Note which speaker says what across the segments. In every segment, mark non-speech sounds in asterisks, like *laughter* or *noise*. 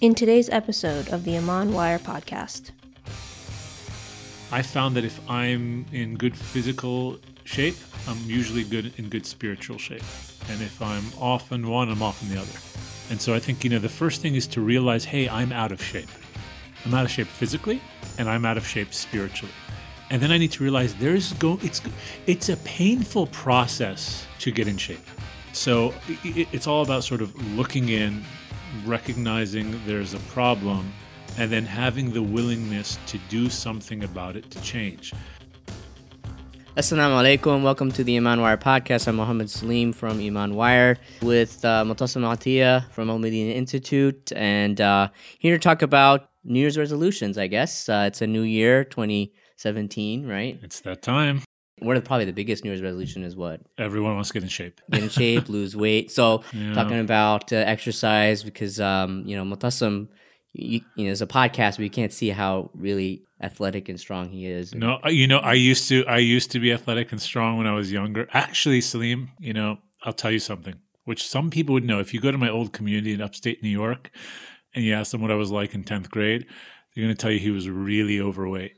Speaker 1: In today's episode of the Iman Wire podcast,
Speaker 2: I found that if I'm in good physical shape, I'm usually good in good spiritual shape. And if I'm off in one, I'm off in the other. And so I think, you know, the first thing is to realize, hey, I'm out of shape. I'm out of shape physically and I'm out of shape spiritually. And then I need to realize there's go it's it's a painful process to get in shape. So it, it's all about sort of looking in, recognizing there's a problem, and then having the willingness to do something about it to change.
Speaker 3: Assalamu alaikum. Welcome to the Iman Wire podcast. I'm Mohammed Salim from Iman Wire with uh, Mutassim Atiya from Al Medina Institute, and uh, here to talk about New Year's resolutions. I guess uh, it's a new year, 2017, right?
Speaker 2: It's that time.
Speaker 3: One of the, probably the biggest New Year's resolution is what
Speaker 2: Everyone wants to get in shape.
Speaker 3: get in shape, *laughs* lose weight. So
Speaker 2: Yeah.
Speaker 3: talking about uh, exercise because um, you know Mutassim, you, you know, as a podcast, we can't see how really athletic and strong he is.
Speaker 2: No, uh, you know, I used to I used to be athletic and strong when I was younger. Actually, Salim, you know, I'll tell you something, which some people would know. If you go to my old community in upstate New York and you ask them what I was like in 10th grade, they're going to tell you he was really overweight.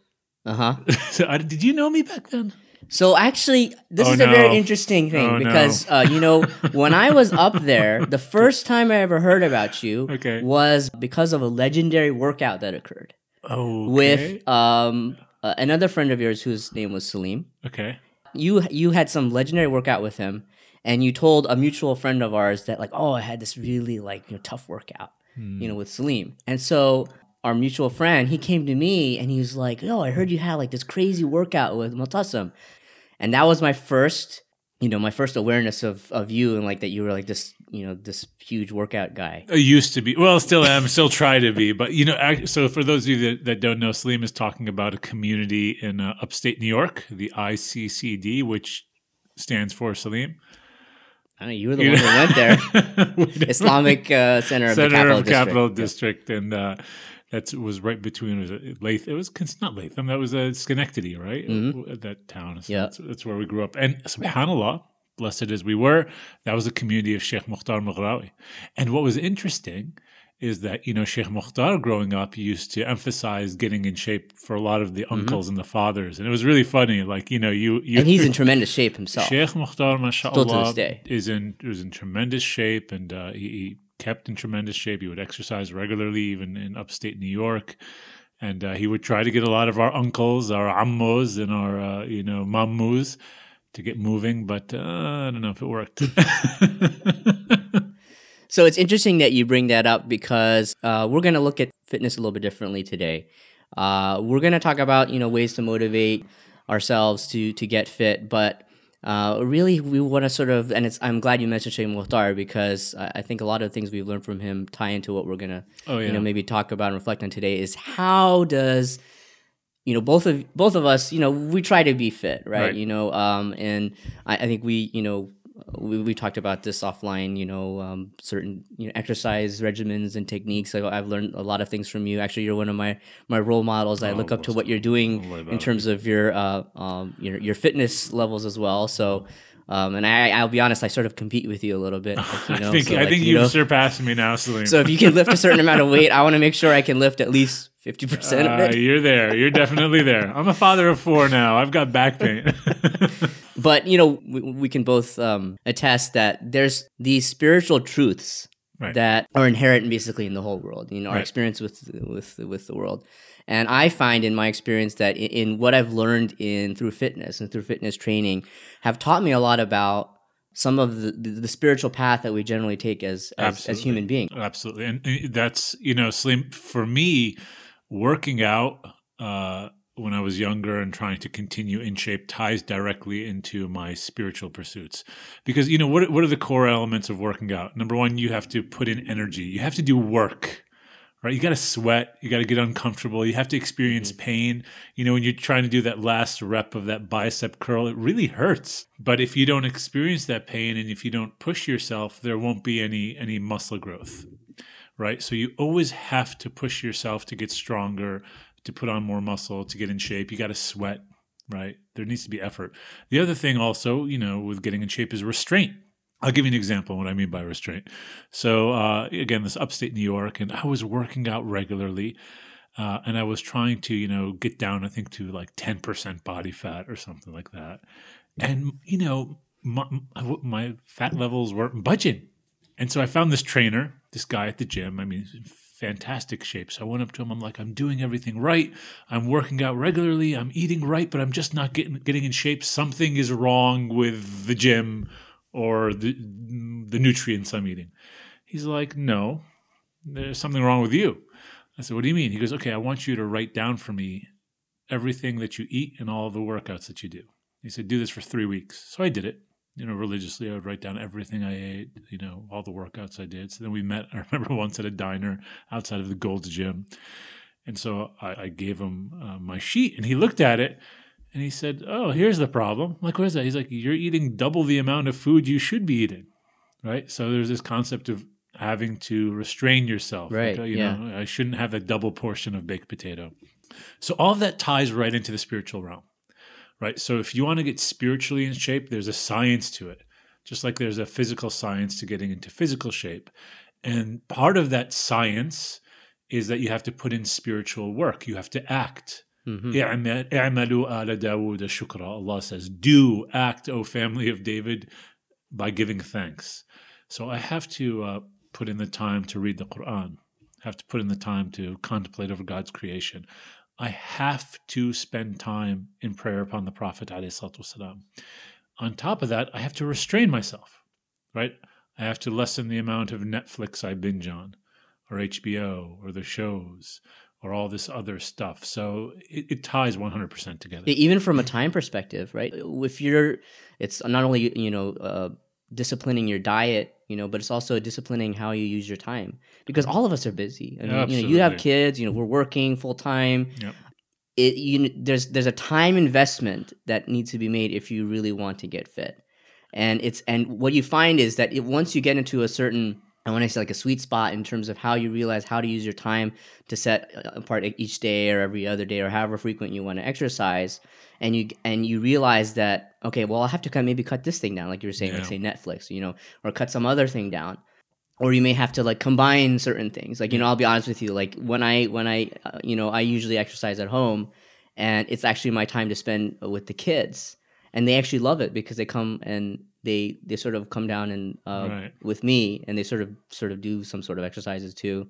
Speaker 3: Uh huh. *laughs*
Speaker 2: so, I, did you know me back then?
Speaker 3: So actually, this
Speaker 2: Oh,
Speaker 3: is a very interesting thing
Speaker 2: Oh, no.
Speaker 3: because uh, you know when I was up there, the *laughs* first time I ever heard about you
Speaker 2: Okay.
Speaker 3: was because of a legendary workout that occurred
Speaker 2: Oh,
Speaker 3: with um, uh, another friend of yours whose name was Salim.
Speaker 2: okay.
Speaker 3: You you had some legendary workout with him, and you told a mutual friend of ours that like, oh, I had this really like you know tough workout, you know, with Salim, and so. Our mutual friend, he came to me and he was like, "Yo, I heard you had like this crazy workout with Mutassim," and that was my first you know my first awareness of of you and like that you were like this you know this huge workout guy
Speaker 2: I used to be. Well, still am. Still try to be. But you know, so for those of you that, that don't know, Salim is talking about a community in uh, upstate New York, the ICCD, which stands for Salim.
Speaker 3: I know you were the one who went there *laughs* islamic uh, center of the capital
Speaker 2: of
Speaker 3: district
Speaker 2: Capital District, and uh, that was right between was it Lath. It was not Latham. That was uh, Schenectady, right? That town. So
Speaker 3: Yeah.
Speaker 2: that's, that's where we grew up. And Subhanallah, blessed as we were, that was a community of Sheikh Mukhtar Maghrawi. And what was interesting is that you know Sheikh Mukhtar growing up used to emphasize getting in shape for a lot of the uncles and the fathers, and it was really funny. Like you know you you
Speaker 3: and he's in *laughs* tremendous shape himself
Speaker 2: Sheikh Mukhtar, mashallah,
Speaker 3: Still to this day.
Speaker 2: is in was in tremendous shape, and uh, he, he kept in tremendous shape. He would exercise regularly, even in upstate New York, and uh, he would try to get a lot of our uncles, our ammos, and our uh, you know mammus to get moving. But uh, I don't know if it worked. *laughs*
Speaker 3: so it's interesting that you bring that up because uh, we're going to look at fitness a little bit differently today. Uh, we're going to talk about you know ways to motivate ourselves to to get fit but uh, really we want to sort of and it's i'm glad you mentioned Sheikh Mukhtar because I, I think a lot of the things we've learned from him tie into what we're going to
Speaker 2: Oh,
Speaker 3: you know maybe talk about and reflect on today is how does you know both of both of us you know we try to be fit right,
Speaker 2: Right.
Speaker 3: you know um and I, I think we you know we, we talked about this offline you know um certain you know exercise regimens and techniques. Like i've learned a lot of things from you. Actually you're one of my my role models. I look up to what you're doing in terms of your uh um your, your fitness levels as well. So um and i i'll be honest i sort of compete with you a little bit like, you *laughs* know,
Speaker 2: I think
Speaker 3: so,
Speaker 2: I think
Speaker 3: you
Speaker 2: you've
Speaker 3: know,
Speaker 2: surpassed me now, Salim.
Speaker 3: so if you can lift a certain amount of *laughs* weight i want to make sure i can lift at least 50% of
Speaker 2: Uh,
Speaker 3: it
Speaker 2: you're there. You're definitely there. I'm a father of four now. I've got back pain. *laughs*
Speaker 3: but you know we, we can both um, attest that there's these spiritual truths
Speaker 2: Right.
Speaker 3: that are inherent basically in the whole world you know our
Speaker 2: Right.
Speaker 3: experience with with with the world and i find in my experience that in, in what i've learned in through fitness and through fitness training have taught me a lot about some of the, the, spiritual path that we generally take as as, as human beings
Speaker 2: Absolutely. And that's, you know, Slim, for me, working out uh, when I was younger and trying to continue in shape ties directly into my spiritual pursuits. Because, you know, what, what are the core elements of working out? Number one, you have to put in energy, you have to do work. Right, you got to sweat. You got to get uncomfortable. You have to experience mm-hmm. pain. You know, when you're trying to do that last rep of that bicep curl, it really hurts. But if you don't experience that pain and if you don't push yourself, there won't be any any muscle growth right? So you always have to push yourself to get stronger, to put on more muscle, to get in shape. You got to sweat, right? There needs to be effort. The other thing also, you know, with getting in shape is restraint. I'll give you an example of what I mean by restraint. So, uh, again, this upstate New York, and I was working out regularly. Uh, and I was trying to, you know, get down, I think, to like 10% body fat or something like that. And, you know, my, my fat levels weren't budging. And so I found this trainer, this guy at the gym. I mean, fantastic shape. So I went up to him. I'm like, I'm doing everything right. I'm working out regularly. I'm eating right, but I'm just not getting getting in shape. Something is wrong with the gym or the the nutrients I'm eating. He's like, No, there's something wrong with you. I said, What do you mean? He goes, Okay, I want you to write down for me everything that you eat and all the workouts that you do. He said, Do this for three weeks. So I did it you know, religiously. I would write down everything I ate, you know, all the workouts I did. So then we met, *laughs* I remember once at a diner outside of the Gold's Gym. And so I, I gave him uh, my sheet and he looked at it and he said, Oh, here's the problem. I'm like, what is that? He's like, You're eating double the amount of food you should be eating. Right. So there's this concept of having to restrain yourself.
Speaker 3: Right.
Speaker 2: Like, you
Speaker 3: yeah.
Speaker 2: know, I shouldn't have a double portion of baked potato. So all of that ties right into the spiritual realm right? So if you want to get spiritually in shape, there's a science to it, just like there's a physical science to getting into physical shape. And part of that science is that you have to put in spiritual work, you have to act.
Speaker 3: Mm-hmm.
Speaker 2: Allah says, Do act, O family of David, by giving thanks. So I have to uh, put in the time to read the Quran, I have to put in the time to contemplate over God's creation. I have to spend time in prayer upon the Prophet. On top of that, I have to restrain myself, right? I have to lessen the amount of Netflix I binge on, or HBO, or the shows, or all this other stuff. So it, it ties 100% together.
Speaker 3: Even from a time perspective, right? If you're, it's not only, you know, uh, disciplining your diet, you know, but it's also disciplining how you use your time because all of us are busy. I mean, you know, you have kids, you know, we're working full time.
Speaker 2: Yep.
Speaker 3: It you there's there's a time investment that needs to be made if you really want to get fit. And it's and what you find is that it, once you get into a certain I want to say like a sweet spot in terms of how you realize how to use your time to set uh, apart each day or every other day or however frequent you want to exercise and you and you realize that okay well i have to cut maybe cut this thing down like you were saying
Speaker 2: Yeah.
Speaker 3: like say netflix you know or cut some other thing down. Or you may have to like combine certain things. Like you know mm. i'll be honest with you like when i when i uh, you know i usually exercise at home and it's actually my time to spend uh, with the kids. And they actually love it because they come and they they sort of come down and uh,
Speaker 2: Right.
Speaker 3: with me and they sort of sort of do some sort of exercises too.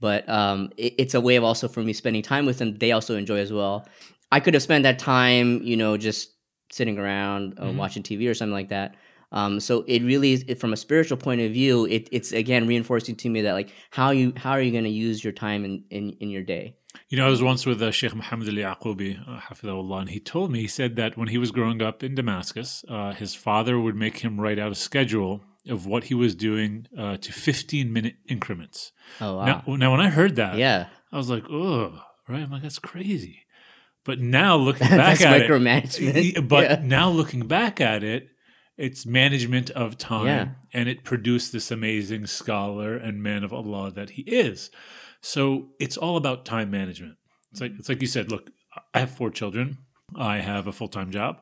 Speaker 3: But um, it, it's a way of also for me spending time with them. They also enjoy as well. I could have spent that time you know just sitting around uh,
Speaker 2: Mhm.
Speaker 3: watching tv or something like that. Um, so it really it, from a spiritual point of view it, it's again reinforcing to me that like how you how are you going to use your time in, in in your day
Speaker 2: You know, I was once with uh, Sheikh Muhammad al-Yaqoubi, uh, Hafidahullah, and he told me, he said that when he was growing up in Damascus, uh, his father would make him write out a schedule of what he was doing uh, to 15 minute increments.
Speaker 3: oh wow
Speaker 2: Now, now, when I heard that,
Speaker 3: yeah
Speaker 2: I was like, oh, right? I'm like, that's crazy. But now looking *laughs* back at
Speaker 3: micromanagement
Speaker 2: it, but
Speaker 3: Yeah.
Speaker 2: now looking back at it, it's management of time,
Speaker 3: Yeah.
Speaker 2: and it produced this amazing scholar and man of Allah that he is. So it's all about time management. It's like it's like you said. Look, I have four children. I have a full time job.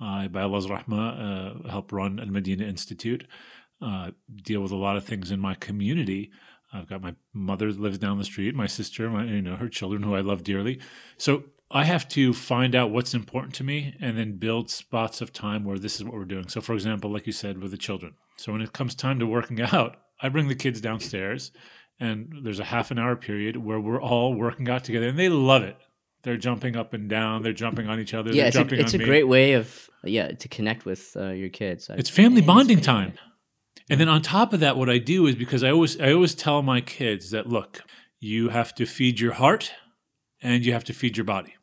Speaker 2: I, by Allah's rahmah, uh, help run Al Medina Institute. Uh, deal with a lot of things in my community. I've got my mother that lives down the street, my sister, my you know her children who I love dearly. So I have to find out what's important to me and then build spots of time where this is what we're doing. So, for example, like you said, with the children. So, when it comes time to working *laughs* out, I bring the kids downstairs and there's a half an hour period where we're all working out together and they love it. They're jumping up and down, they're jumping on each other,
Speaker 3: yeah
Speaker 2: they're
Speaker 3: it's a, it's a great way of yeah to connect with uh, your kids
Speaker 2: It's family
Speaker 3: it's
Speaker 2: bonding time. And then on top of that, what I do is because I always I always tell my kids that look, you have to feed your heart and you have to feed your body.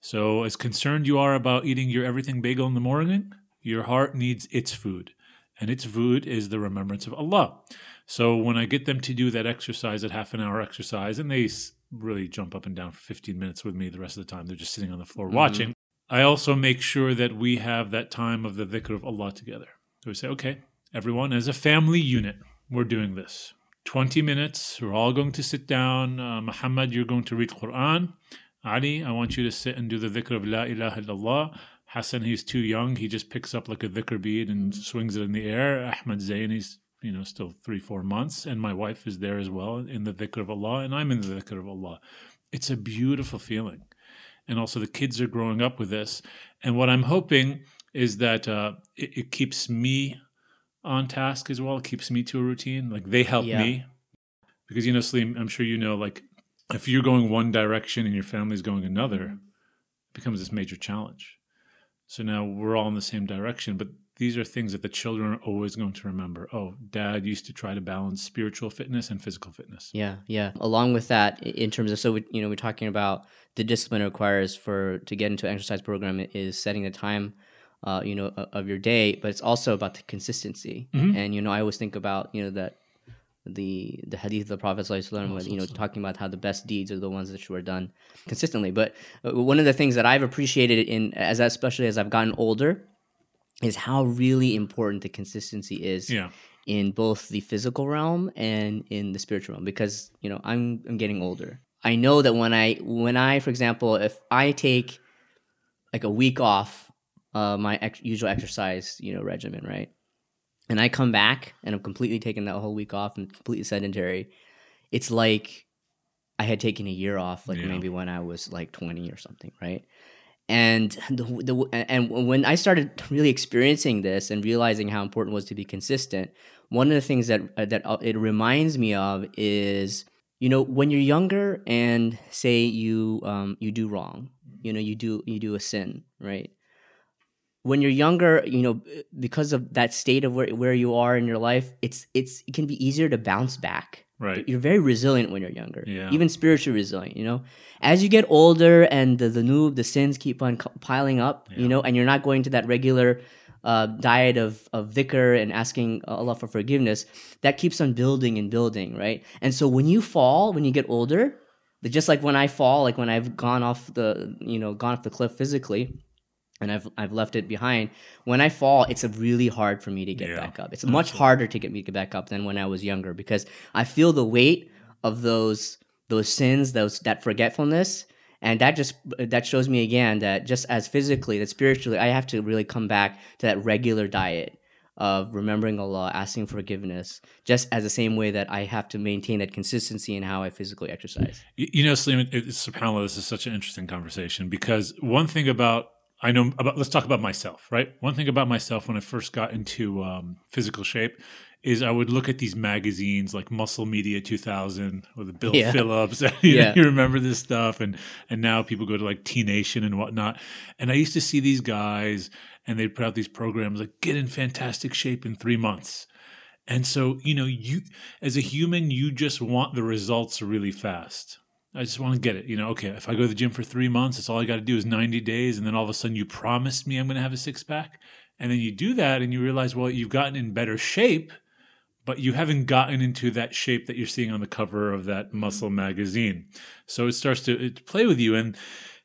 Speaker 2: So as concerned you are about eating your everything bagel in the morning, your heart needs its food. And its food is the remembrance of Allah. So when I get them to do that exercise, that half an hour exercise, and they really jump up and down for 15 minutes with me the rest of the time, they're just sitting on the floor
Speaker 3: Mhm.
Speaker 2: watching. I also make sure that we have that time of the dhikr of Allah together. So we say, okay, everyone, as a family unit, we're doing this. 20 minutes, we're all going to sit down. Uh, Muhammad, you're going to read Quran. Ali, I want you to sit and do the dhikr of La ilaha illallah. Hassan, he's too young. He just picks up like a dhikr bead and swings it in the air. Ahmed Zain, he's you know still three four months, and my wife is there as well in the dhikr of Allah, and I'm in the dhikr of Allah. It's a beautiful feeling, and also the kids are growing up with this. And what I'm hoping is that uh, it, it keeps me on task as well. It keeps me to a routine. Like they help
Speaker 3: Yeah.
Speaker 2: me because you know, Slim. I'm sure you know, like if you're going one direction and your family's going another, it becomes this major challenge. So now we're all in the same direction, but these are things that the children are always going to remember. Oh, dad used to try to balance spiritual fitness and physical fitness.
Speaker 3: Yeah, yeah. Along with that, in terms of so we, you know we're talking about the discipline it requires for to get into an exercise program is setting the time, uh, you know, of your day, but it's also about the consistency. And you know, I always think about you know that the the hadith of the Prophet ﷺ with you know talking about how the best deeds are the ones that were done consistently. But uh, one of the things that I've appreciated in as especially as I've gotten older is how really important the consistency is
Speaker 2: Yeah.
Speaker 3: in both the physical realm and in the spiritual realm because you know I'm I'm getting older. I know that when I when I for example if I take like a week off uh, my ex- usual exercise you know regimen right and I come back and I'm completely taken that whole week off and completely sedentary it's like I had taken a year off like
Speaker 2: Yeah.
Speaker 3: maybe when I was like 20 or something right and the, the and when I started really experiencing this and realizing how important it was to be consistent, one of the things that uh, that uh, it reminds me of is you know when you're younger and say you um, you do wrong, you know you do you do a sin, right? When you're younger, you know because of that state of where where you are in your life, it's it's it can be easier to bounce back
Speaker 2: Right.
Speaker 3: you're very resilient when you're younger
Speaker 2: Yeah.
Speaker 3: even spiritually resilient you know as you get older and the the new the sins keep on piling up you know and you're not going to that regular uh, diet of of dhikr and asking Allah for forgiveness that keeps on building and building right and so when you fall when you get older just like when I fall like when I've gone off the you know gone off the cliff physically and I've I've left it behind. When I fall, it's really hard for me to get
Speaker 2: Yeah,
Speaker 3: back up. It's much harder to get me to get back up than when I was younger because I feel the weight of those those sins, those that forgetfulness, and that just that shows me again that just as physically, that spiritually, I have to really come back to that regular diet of remembering Allah, asking forgiveness, just as the same way that I have to maintain that consistency in how I physically exercise.
Speaker 2: You know, Slim, it, subhanAllah, this is such an interesting conversation because one thing about, I know about, let's talk about myself, right? One thing about myself when I first got into um, physical shape is I would look at these magazines like Muscle Media 2000 or the Bill
Speaker 3: Yeah.
Speaker 2: Phillips. *laughs* you,
Speaker 3: Yeah.
Speaker 2: you remember this stuff. And, and now people go to like T Nation and whatnot. And I used to see these guys and they'd put out these programs like get in fantastic shape in three months. And so, you know, you as a human, you just want the results really fast. I just want to get it. You know, okay, if I go to the gym for three months, that's all I got to do is 90 days. And then all of a sudden you promised me I'm going to have a six pack. And then you do that and you realize, well, you've gotten in better shape, but you haven't gotten into that shape that you're seeing on the cover of that mm-hmm. muscle magazine. So it starts to it, play with you. And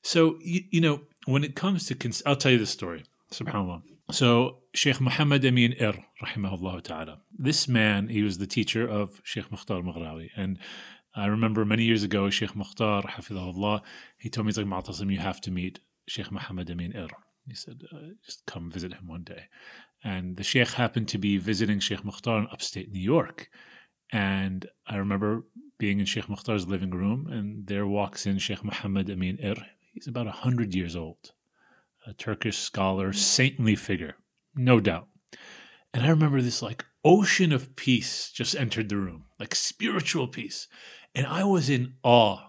Speaker 2: so, you, you know, when it comes to, cons- I'll tell you the story, subhanAllah. So Sheikh Muhammad Amin Ir, rahimahullah ta'ala, this man, he was the teacher of Sheikh Mukhtar Maghrawi. And I remember many years ago, Sheikh Mukhtar, hafidhahullah, he told me, he's like, Mutassim, you have to meet Sheikh Muhammad Amin Ir. He said, uh, just come visit him one day. And the Sheikh happened to be visiting Sheikh Mukhtar in upstate New York. And I remember being in Sheikh Mukhtar's living room, and there walks in Sheikh Muhammad Amin Ir. He's about 100 years old, a Turkish scholar, saintly figure, no doubt. And I remember this like ocean of peace just entered the room, like spiritual peace. And I was in awe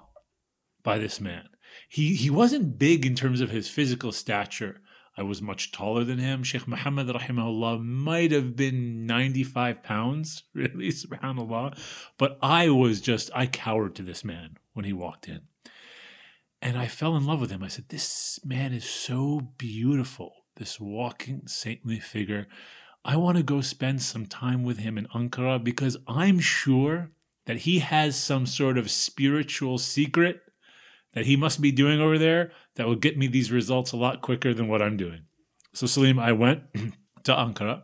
Speaker 2: by this man. He he wasn't big in terms of his physical stature. I was much taller than him. Sheikh Muhammad rahimahullah might have been 95 pounds, *laughs* really, subhanAllah. But I was just, I cowered to this man when he walked in. And I fell in love with him. I said, This man is so beautiful, this walking saintly figure. I want to go spend some time with him in Ankara because I'm sure that he has some sort of spiritual secret that he must be doing over there that will get me these results a lot quicker than what I'm doing. So, Salim, I went *clears throat* to Ankara,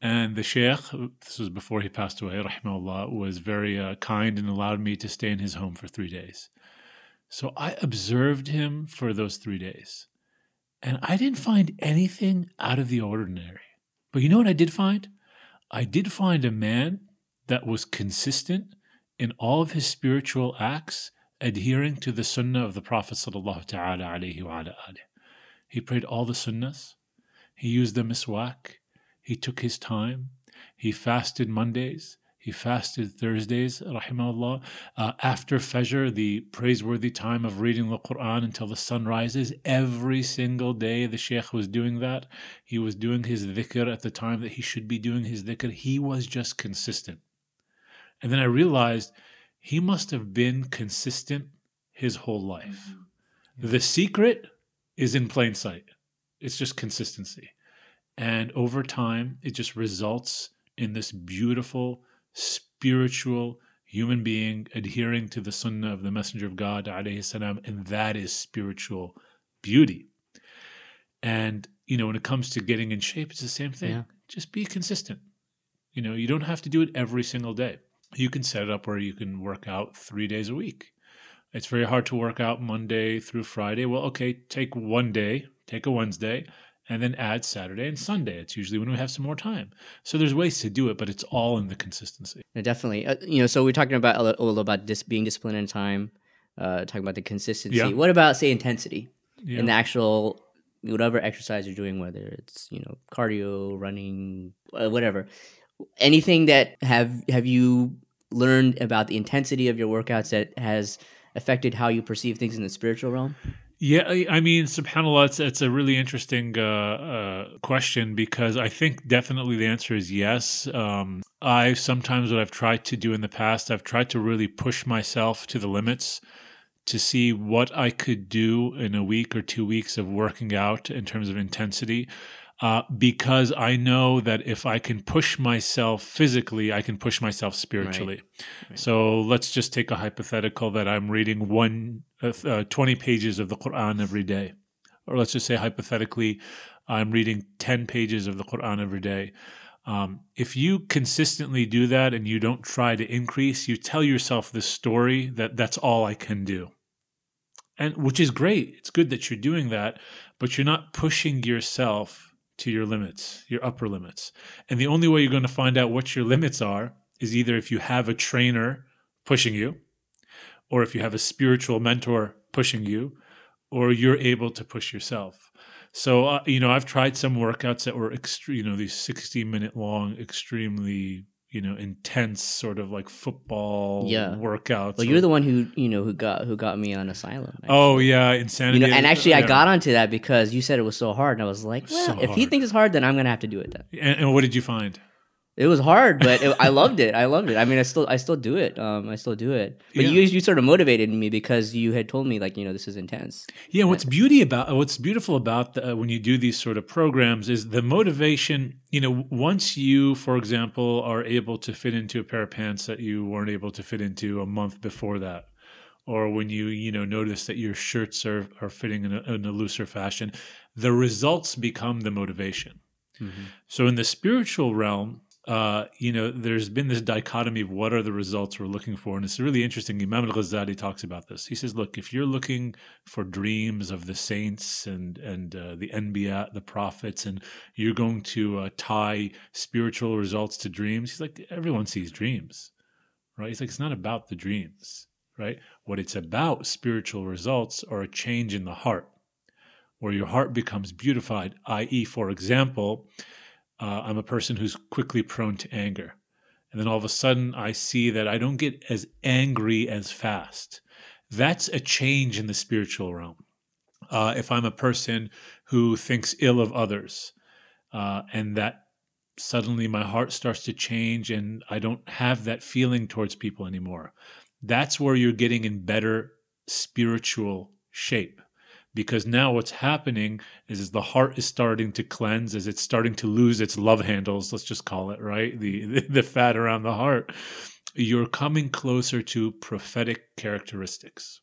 Speaker 2: and the Sheikh, this was before he passed away, rahimahullah, was very uh, kind and allowed me to stay in his home for three days. So I observed him for those three days, and I didn't find anything out of the ordinary. But you know what I did find? I did find a man that was consistent in all of his spiritual acts, adhering to the sunnah of the Prophet. He prayed all the sunnahs, he used the miswak, he took his time, he fasted Mondays, he fasted Thursdays, rahimahullah. Uh, after Fajr, the praiseworthy time of reading the Quran until the sun rises, every single day the Shaykh was doing that. He was doing his dhikr at the time that he should be doing his dhikr. He was just consistent. And then I realized he must have been consistent his whole life. Mm-hmm. The secret is in plain sight, it's just consistency. And over time, it just results in this beautiful, spiritual human being adhering to the sunnah of the Messenger of God, salam, and that is spiritual beauty. And, you know, when it comes to getting in shape, it's the same thing. Yeah. Just be consistent. You know, you don't have to do it every single day. You can set it up where you can work out three days a week. It's very hard to work out Monday through Friday. Well, okay, take one day, take a Wednesday, and then add Saturday and Sunday. It's usually when we have some more time. So there's ways to do it, but it's all in the consistency.
Speaker 3: Yeah, definitely. Uh, you know, so we're talking about a little about this being disciplined in time, uh, talking about the consistency. Yeah. What about say intensity yeah. in the actual whatever exercise you're doing, whether it's you know cardio, running, uh, whatever. Anything that have have you learned about the intensity of your workouts that has affected how you perceive things in the spiritual realm?
Speaker 2: Yeah, I mean, subhanAllah, it's, it's a really interesting uh, uh, question because I think definitely the answer is yes. Um, I sometimes, what I've tried to do in the past, I've tried to really push myself to the limits to see what I could do in a week or two weeks of working out in terms of intensity uh, because I know that if I can push myself physically, I can push myself spiritually. Right. Right. So let's just take a hypothetical that I'm reading one uh, uh 20 pages of the Quran every day, or let's just say hypothetically, I'm reading 10 pages of the Quran every day. Um, if you consistently do that and you don't try to increase, you tell yourself this story that that's all I can do. And which is great. It's good that you're doing that, but you're not pushing yourself to your limits, your upper limits. And the only way you're going to find out what your limits are is either if you have a trainer pushing you, or if you have a spiritual mentor pushing you, or you're able to push yourself. So, uh, you know, I've tried some workouts that were extreme, you know, these 60 minute long, extremely you know intense sort of like football yeah. workouts.
Speaker 3: Well, you're the one who you know who got who got me on asylum.
Speaker 2: Actually. Oh yeah, insanity.
Speaker 3: You know, and actually, yeah. I got onto that because you said it was so hard, and I was like, well, so if he thinks it's hard, then I'm gonna have to do it then.
Speaker 2: And, and what did you find?
Speaker 3: It was hard, but it, I *laughs* loved it. I loved it. I mean, I still, I still do it. Um, I still do it. But yeah. you, you sort of motivated me because you had told me like, you know, this is intense.
Speaker 2: Yeah. What's beauty about, what's beautiful about the, uh, when you do these sort of programs is the motivation. You know, once you, for example, are able to fit into a pair of pants that you weren't able to fit into a month before that, or when you, you know, notice that your shirts are are fitting in a, in a looser fashion, the results become the motivation. Mm-hmm. So in the spiritual realm uh, you know, there's been this dichotomy of what are the results we're looking for. And it's really interesting. Imam al Ghazali talks about this. He says, look, if you're looking for dreams of the saints and, and uh, the Anbiya, the prophets, and you're going to uh, tie spiritual results to dreams, he's like, everyone sees dreams, right? He's like, it's not about the dreams, right? What it's about, spiritual results, are a change in the heart, where your heart becomes beautified, i.e., for example, uh, I'm a person who's quickly prone to anger. And then all of a sudden, I see that I don't get as angry as fast. That's a change in the spiritual realm. Uh, if I'm a person who thinks ill of others, uh, and that suddenly my heart starts to change and I don't have that feeling towards people anymore, that's where you're getting in better spiritual shape because now what's happening is, is, the heart is starting to cleanse as it's starting to lose its love handles let's just call it right? The, the, fat around the heart. You're coming closer to prophetic characteristics.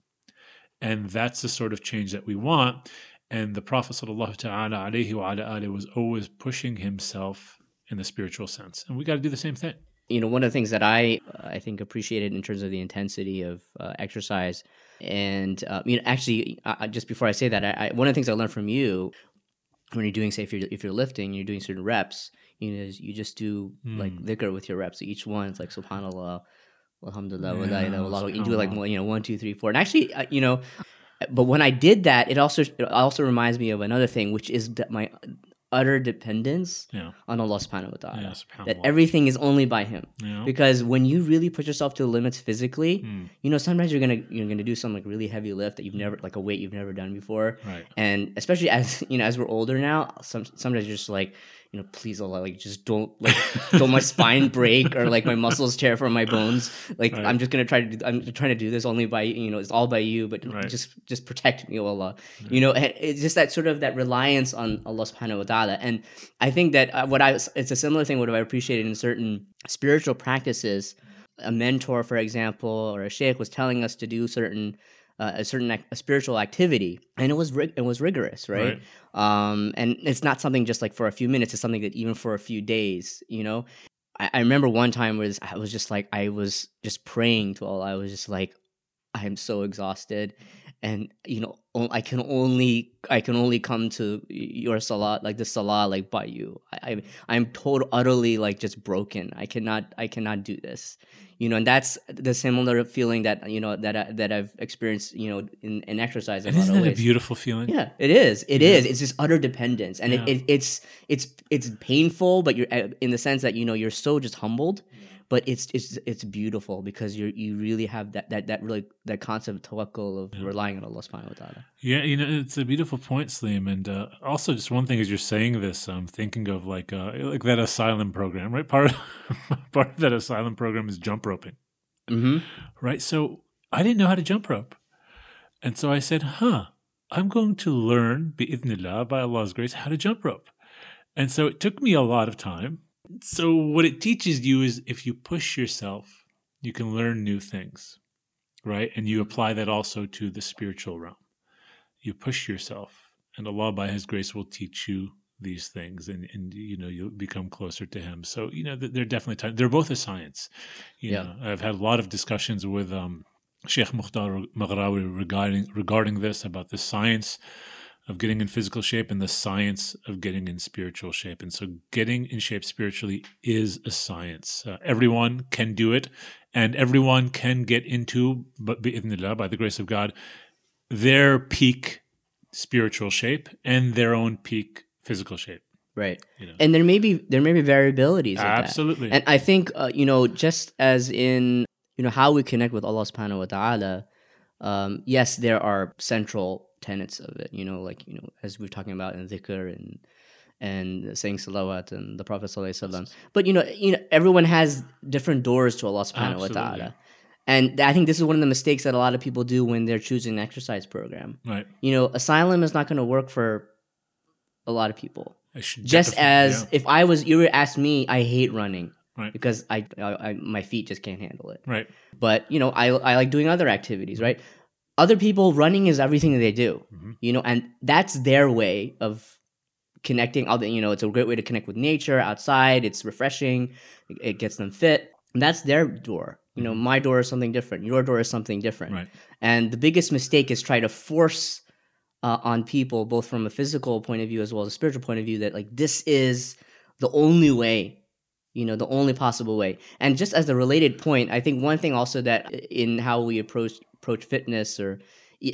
Speaker 2: And that's the sort of change that we want. And the prophet sallallahu was always pushing himself in the spiritual sense. And we got to do the same thing
Speaker 3: you know one of the things that i i think appreciated in terms of the intensity of uh, exercise and uh, you know actually uh, just before i say that I, I, one of the things i learned from you when you're doing say if you're if you're lifting you're doing certain reps you know you just do like
Speaker 2: Mm.
Speaker 3: dhikr with your reps so each one it's like subhanallah alhamdulillah
Speaker 2: Yeah,
Speaker 3: illallah. you do like you know one two three four and actually uh, you know but when i did that it also it also reminds me of another thing which is that my utter dependence
Speaker 2: Yeah.
Speaker 3: on allah subhanahu wa ta'ala
Speaker 2: Yeah.
Speaker 3: that everything is only by him
Speaker 2: Yeah.
Speaker 3: because when you really put yourself to the limits physically
Speaker 2: Mm.
Speaker 3: you know sometimes you're gonna you're gonna do some like really heavy lift that you've never like a weight you've never done before
Speaker 2: Right.
Speaker 3: and especially as *laughs* you know as we're older now some sometimes you're just like you know please Allah like just don't like don't my spine break or like my muscles tear from my bones. Like
Speaker 2: Right.
Speaker 3: I'm just gonna try to do, I'm trying to do this only by you know it's all by you but
Speaker 2: Right.
Speaker 3: just just protect me oh Allah. You know and it's just that sort of that reliance on Allah subhanahu wa ta'ala. And I think that uh, what I it's a similar thing what I appreciated in certain spiritual practices. A mentor, for example, or a sheikh was telling us to do certain uh, a certain ac- a spiritual activity, and it was rig- it was rigorous, right? Um, and it's not something just like for a few minutes. It's something that even for a few days, you know. I, I remember one time was I was just like I was just praying to Allah. I was just like, I am so exhausted, and you know I can only I can only come to your salah like the salah like by you. I, I I'm total utterly like just broken. I cannot I cannot do this. You know, and that's the similar feeling that you know that I, that I've experienced. You know, in, in exercise.
Speaker 2: And
Speaker 3: a
Speaker 2: isn't
Speaker 3: lot of
Speaker 2: that a beautiful feeling?
Speaker 3: Yeah, it is. It is. It's just utter dependence, and
Speaker 2: Yeah.
Speaker 3: it, it, it's it's it's painful, but you're uh, in the sense that you know you're so just humbled, but it's it's it's beautiful because you you really have that that that really that concept of tawakkul of relying on Allah Subhanahu wa Taala.
Speaker 2: Yeah, you know, it's a beautiful point, Slim. And uh, also, just one thing as you're saying this, I'm thinking of like uh, like that asylum program, right? Part of, *laughs* part of that asylum program is jump roping,
Speaker 3: Mm-hmm.
Speaker 2: right? So I didn't know how to jump rope, and so I said, "Huh, I'm going to learn, bi'idhnillah, by Allah's grace, how to jump rope." And so it took me a lot of time. So what it teaches you is if you push yourself, you can learn new things, right? And you apply that also to the spiritual realm. You push yourself, and Allah, by His grace, will teach you these things, and and you know you'll become closer to Him. So you know they're definitely ti- they're both a science. You
Speaker 3: Yeah.
Speaker 2: know, I've had a lot of discussions with um, Sheikh Mukhtar Maghrawi regarding regarding this about the science of getting in physical shape and the science of getting in spiritual shape. And so, getting in shape spiritually is a science. Uh, everyone can do it, and everyone can get into, but by the grace of God, their peak spiritual shape and their own peak physical shape.
Speaker 3: Right.
Speaker 2: You know,
Speaker 3: And there may be there may be variabilities.
Speaker 2: absolutely.
Speaker 3: And I think uh, you know, just as in you know how we connect with Allah Subhanahu wa Taala, um, yes, there are central tenets of it. You know, like you know, as we're talking about in dhikr and and saying salawat and the Prophet sallallahu alaihi wasallam. But you know, you know, everyone has different doors to Allah Subhanahu wa Taala. And I think this is one of the mistakes that a lot of people do when they're choosing an exercise program.
Speaker 2: right.
Speaker 3: You know, asylum is not going to work for a lot of people just as
Speaker 2: yeah,
Speaker 3: if I was you were asked me, I hate running
Speaker 2: Right.
Speaker 3: because I, I, I my feet just can't handle it.
Speaker 2: right.
Speaker 3: But you know, I I like doing other activities, right? Other people running is everything that they do,
Speaker 2: Mhm.
Speaker 3: you know, and that's their way of connecting. Other, you know, it's a great way to connect with nature outside. It's refreshing. It, it gets them fit. And that's their door. You know, my door is something different. Your door is something different.
Speaker 2: Right.
Speaker 3: And the biggest mistake is try to force uh, on people, both from a physical point of view as well as a spiritual point of view, that like this is the only way, you know, the only possible way. And just as a related point, I think one thing also that in how we approach approach fitness or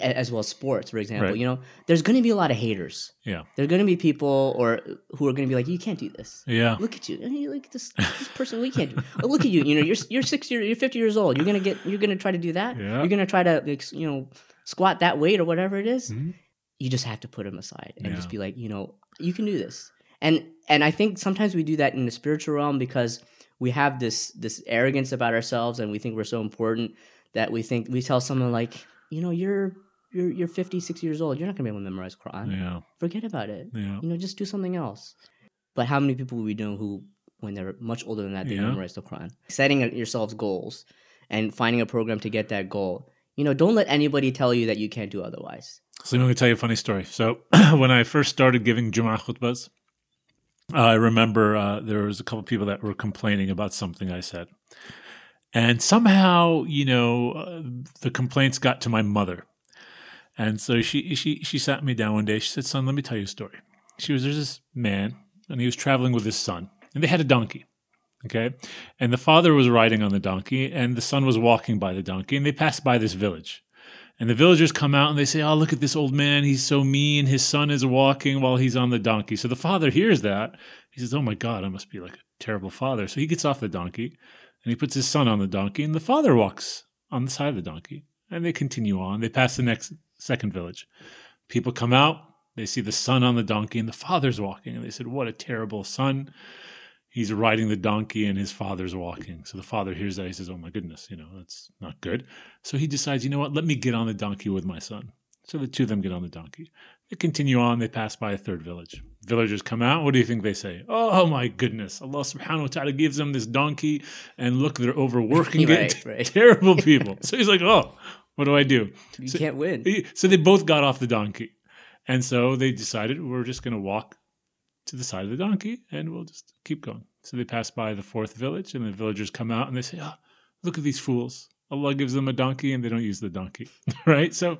Speaker 3: as well as sports, for example,
Speaker 2: Right.
Speaker 3: you know, there's going to be a lot of haters.
Speaker 2: Yeah.
Speaker 3: There's going to be people or who are going to be like, you can't do this.
Speaker 2: Yeah.
Speaker 3: Look at you. I mean, Look at this, *laughs* this person. We can't do. Oh, look at you. You know, you're you're six years, you're fifty years old. You're gonna get. You're gonna try to do that.
Speaker 2: Yeah.
Speaker 3: You're gonna try to, like, you know, squat that weight or whatever it is.
Speaker 2: Mhm.
Speaker 3: You just have to put them aside and just be like, you know, you can do this. And and I think sometimes we do that in the spiritual realm because we have this this arrogance about ourselves and we think we're so important that we think we tell someone like, you know, you're you're you're 50, 60 years old. You're not gonna be able to memorize Quran.
Speaker 2: Yeah.
Speaker 3: Forget about it
Speaker 2: Yeah.
Speaker 3: you know, just do something else. But how many people we know who, when they're much older than that, they
Speaker 2: Yeah.
Speaker 3: memorize the Quran? Setting yourselves goals and finding a program to get that goal. You know, don't let anybody tell you that you can't do otherwise.
Speaker 2: So let me tell you a funny story. So *clears throat* when I first started giving Jum'ah khutbas, I remember uh, there was a couple people that were complaining about something I said. And somehow, you know, uh, the complaints got to my mother. And so she, she, she sat me down one day. She said, Son, let me tell you a story. She was, there's this man, and he was traveling with his son, and they had a donkey. Okay. And the father was riding on the donkey, and the son was walking by the donkey, and they passed by this village. And the villagers come out and they say, Oh, look at this old man. He's so mean. His son is walking while he's on the donkey. So the father hears that. He says, Oh my God, I must be like a terrible father. So he gets off the donkey and he puts his son on the donkey, and the father walks on the side of the donkey. And they continue on. They pass the next second village. People come out. They see the son on the donkey, and the father's walking. And they said, What a terrible son he's riding the donkey and his father's walking. So the father hears that. He says, Oh my goodness, you know, that's not good. So he decides, you know what, let me get on the donkey with my son. So the two of them get on the donkey. They continue on, they pass by a third village. Villagers come out. What do you think they say? Oh my goodness. Allah subhanahu wa ta'ala gives them this donkey, and look, they're overworking
Speaker 3: Right, *laughs*
Speaker 2: it.
Speaker 3: right. *laughs*
Speaker 2: Terrible *laughs* people. so he's like, Oh, what do I do?
Speaker 3: You
Speaker 2: So-
Speaker 3: can't win.
Speaker 2: so they both got off the donkey. And so they decided we're just going to walk to the side of the donkey and we'll just keep going. So they pass by the fourth village and the villagers come out and they say, oh, look at these fools. Allah gives them a donkey and they don't use the donkey, *laughs* right? So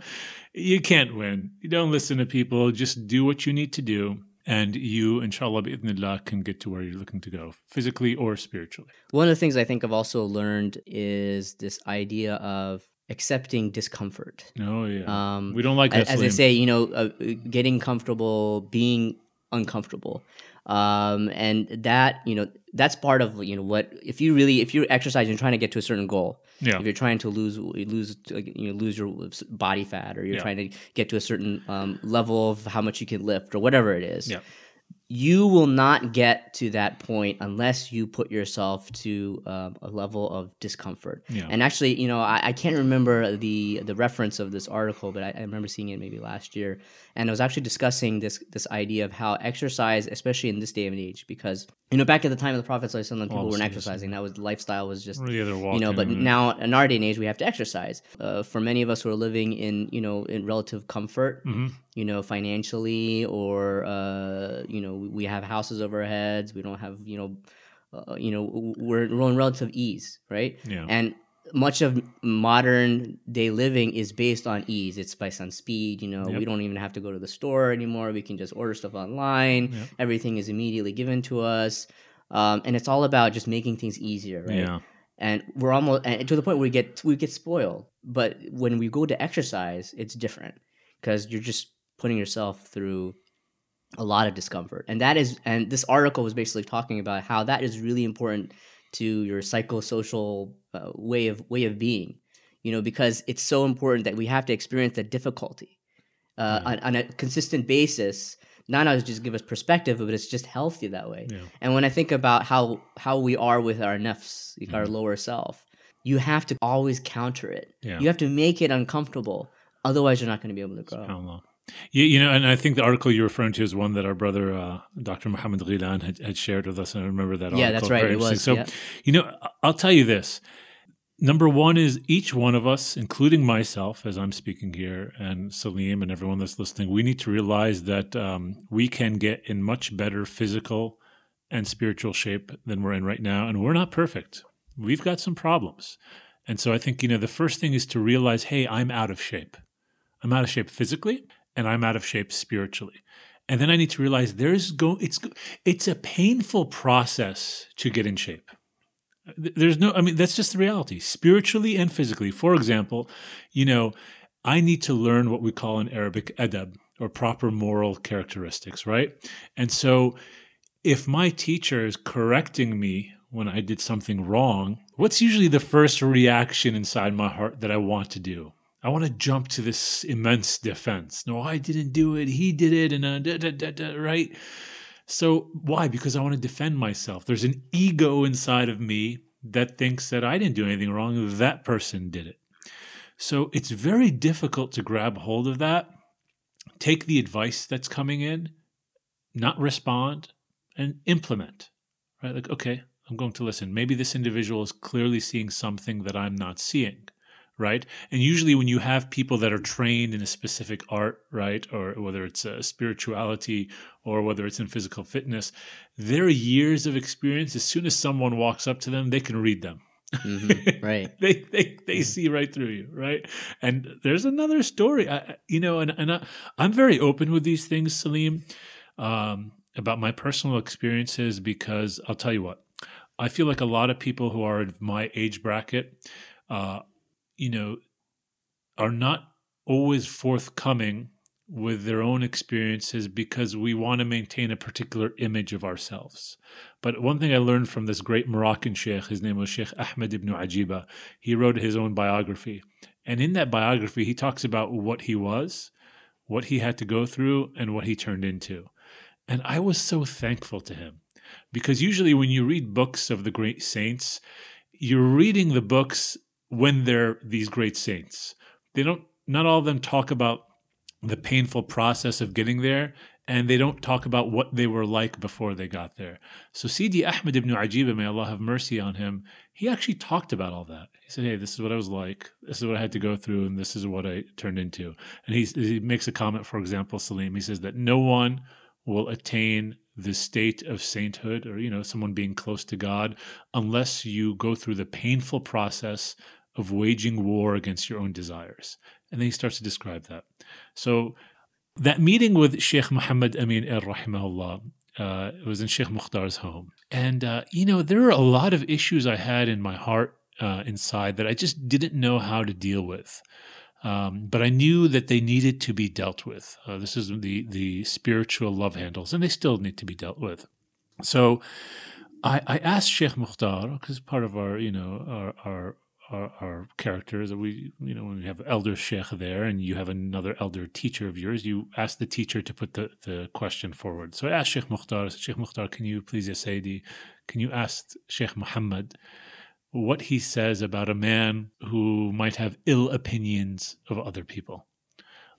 Speaker 2: you can't win. You don't listen to people. Just do what you need to do. And you, inshallah, bi'idhnillah, can get to where you're looking to go, physically or spiritually.
Speaker 3: One of the things I think I've also learned is this idea of accepting discomfort.
Speaker 2: Oh, yeah.
Speaker 3: Um,
Speaker 2: we don't like that.
Speaker 3: as I say, you know, uh, getting comfortable, being uncomfortable, um, and that you know that's part of you know what if you really if you're exercising, trying to get to a certain goal.
Speaker 2: Yeah.
Speaker 3: If you're trying to lose lose you know lose your body fat, or you're
Speaker 2: Yeah.
Speaker 3: trying to get to a certain um, level of how much you can lift, or whatever it is,
Speaker 2: Yeah.
Speaker 3: You will not get to that point unless you put yourself to um, a level of discomfort.
Speaker 2: Yeah.
Speaker 3: And actually, you know, I, I can't remember the the reference of this article, but I, I remember seeing it maybe last year, and I was actually discussing this this idea of how exercise, especially in this day and age, because you know, back at the time of the Prophet, Sallallahu Alaihi Wasallam, people
Speaker 2: Oh,
Speaker 3: weren't exercising. That was lifestyle was just
Speaker 2: Yeah,
Speaker 3: you know but now in our day and age we have to exercise uh, for many of us who are living in you know in relative comfort
Speaker 2: Mhm.
Speaker 3: you know financially or uh, you know we- we have houses over our heads. We don't have you know uh, you know we're, we're in relative ease right?
Speaker 2: Yeah.
Speaker 3: and much of modern day living is based on ease. It's based on speed you know.
Speaker 2: Yep.
Speaker 3: we don't even have to go to the store anymore. We can just order stuff online.
Speaker 2: Yep.
Speaker 3: everything is immediately given to us. Um, and it's all about just making things easier right?
Speaker 2: Yeah.
Speaker 3: and we're almost and to the point where we get we get spoiled. But when we go to exercise it's different because you're just putting yourself through a lot of discomfort and that is and this article was basically talking about how that is really important to your psychosocial uh, way of way of being you know because it's so important that we have to experience that difficulty uh, on, on a consistent basis not only just give us perspective but it's just healthy that way
Speaker 2: Yeah.
Speaker 3: and when I think about how how we are with our nafs, like our lower self, you have to always counter it.
Speaker 2: Yeah.
Speaker 3: You have to make it uncomfortable. Otherwise, you're not going to be able to grow.
Speaker 2: SubhanAllah. You, you know, and I think the article you're referring to is one that our brother, uh, Dr. Muhammad Ghilan, had, had shared with us. And I remember that
Speaker 3: Yeah,
Speaker 2: article.
Speaker 3: that's right,
Speaker 2: Very
Speaker 3: it was.
Speaker 2: So,
Speaker 3: yeah.
Speaker 2: you know, I'll tell you this. Number one is each one of us, including myself, as I'm speaking here, and Salim and everyone that's listening, we need to realize that um, we can get in much better physical and spiritual shape than we're in right now. And we're not perfect. We've got some problems. And so I think, you know, the first thing is to realize, hey, I'm out of shape. I'm out of shape physically and I'm out of shape spiritually. And then I need to realize there's go it's it's a painful process to get in shape. There's no I mean that's just the reality, spiritually and physically. For example, you know, I need to learn what we call in Arabic adab or proper moral characteristics, right? And so if my teacher is correcting me when I did something wrong, what's usually the first reaction inside my heart that I want to do? I want to jump to this immense defense. No, I didn't do it. He did it. And uh, da, da, da, right. So why? Because I want to defend myself. There's an ego inside of me that thinks that I didn't do anything wrong. That person did it. So it's very difficult to grab hold of that, take the advice that's coming in, not respond, and implement. Right? Like, okay, I'm going to listen. Maybe this individual is clearly seeing something that I'm not seeing right? And usually, when you have people that are trained in a specific art, right, or whether it's uh, spirituality or whether it's in physical fitness, their years of experience, as soon as someone walks up to them, they can read them.
Speaker 3: Mhm, right. *laughs*
Speaker 2: they they they see right through you, right? And there's another story, I, you know, and and I, I'm very open with these things, Salim, um, about my personal experiences because I'll tell you what, I feel like a lot of people who are of my age bracket, uh, you know, are not always forthcoming with their own experiences because we want to maintain a particular image of ourselves. But one thing I learned from this great Moroccan sheikh, his name was Sheikh Ahmed ibn Ajiba, he wrote his own biography. And in that biography, he talks about what he was, what he had to go through, and what he turned into. And I was so thankful to him because usually when you read books of the great saints, you're reading the books when they're these great saints. They don't, not all of them talk about the painful process of getting there, and they don't talk about what they were like before they got there. So Sidi Ahmed ibn Ajiba, may Allah have mercy on him, he actually talked about all that. He said, "Hey, this is what I was like. This is what I had to go through, and this is what I turned into." And he, he makes a comment, for example, Salim. He says that no one will attain the state of sainthood, or you know, someone being close to God, unless you go through the painful process of waging war against your own desires. And then he starts to describe that. So that meeting with Sheikh Muhammad Amin El Rahimahullah, uh, was in Sheikh Mukhtar's home. And, uh, you know, there are a lot of issues I had in my heart uh, inside that I just didn't know how to deal with. Um, but I knew that they needed to be dealt with. Uh, this is the, the spiritual love handles, and they still need to be dealt with. So I, I asked Sheikh Mukhtar, because part of our, you know, our, our our, our characters. That we, you know, when we have elder sheikh there, and you have another elder teacher of yours, you ask the teacher to put the, the question forward. So I asked Sheikh Mukhtar, Sheikh Mukhtar, can you please, Ya Sayyidi, can you ask Sheikh Muhammad what he says about a man who might have ill opinions of other people?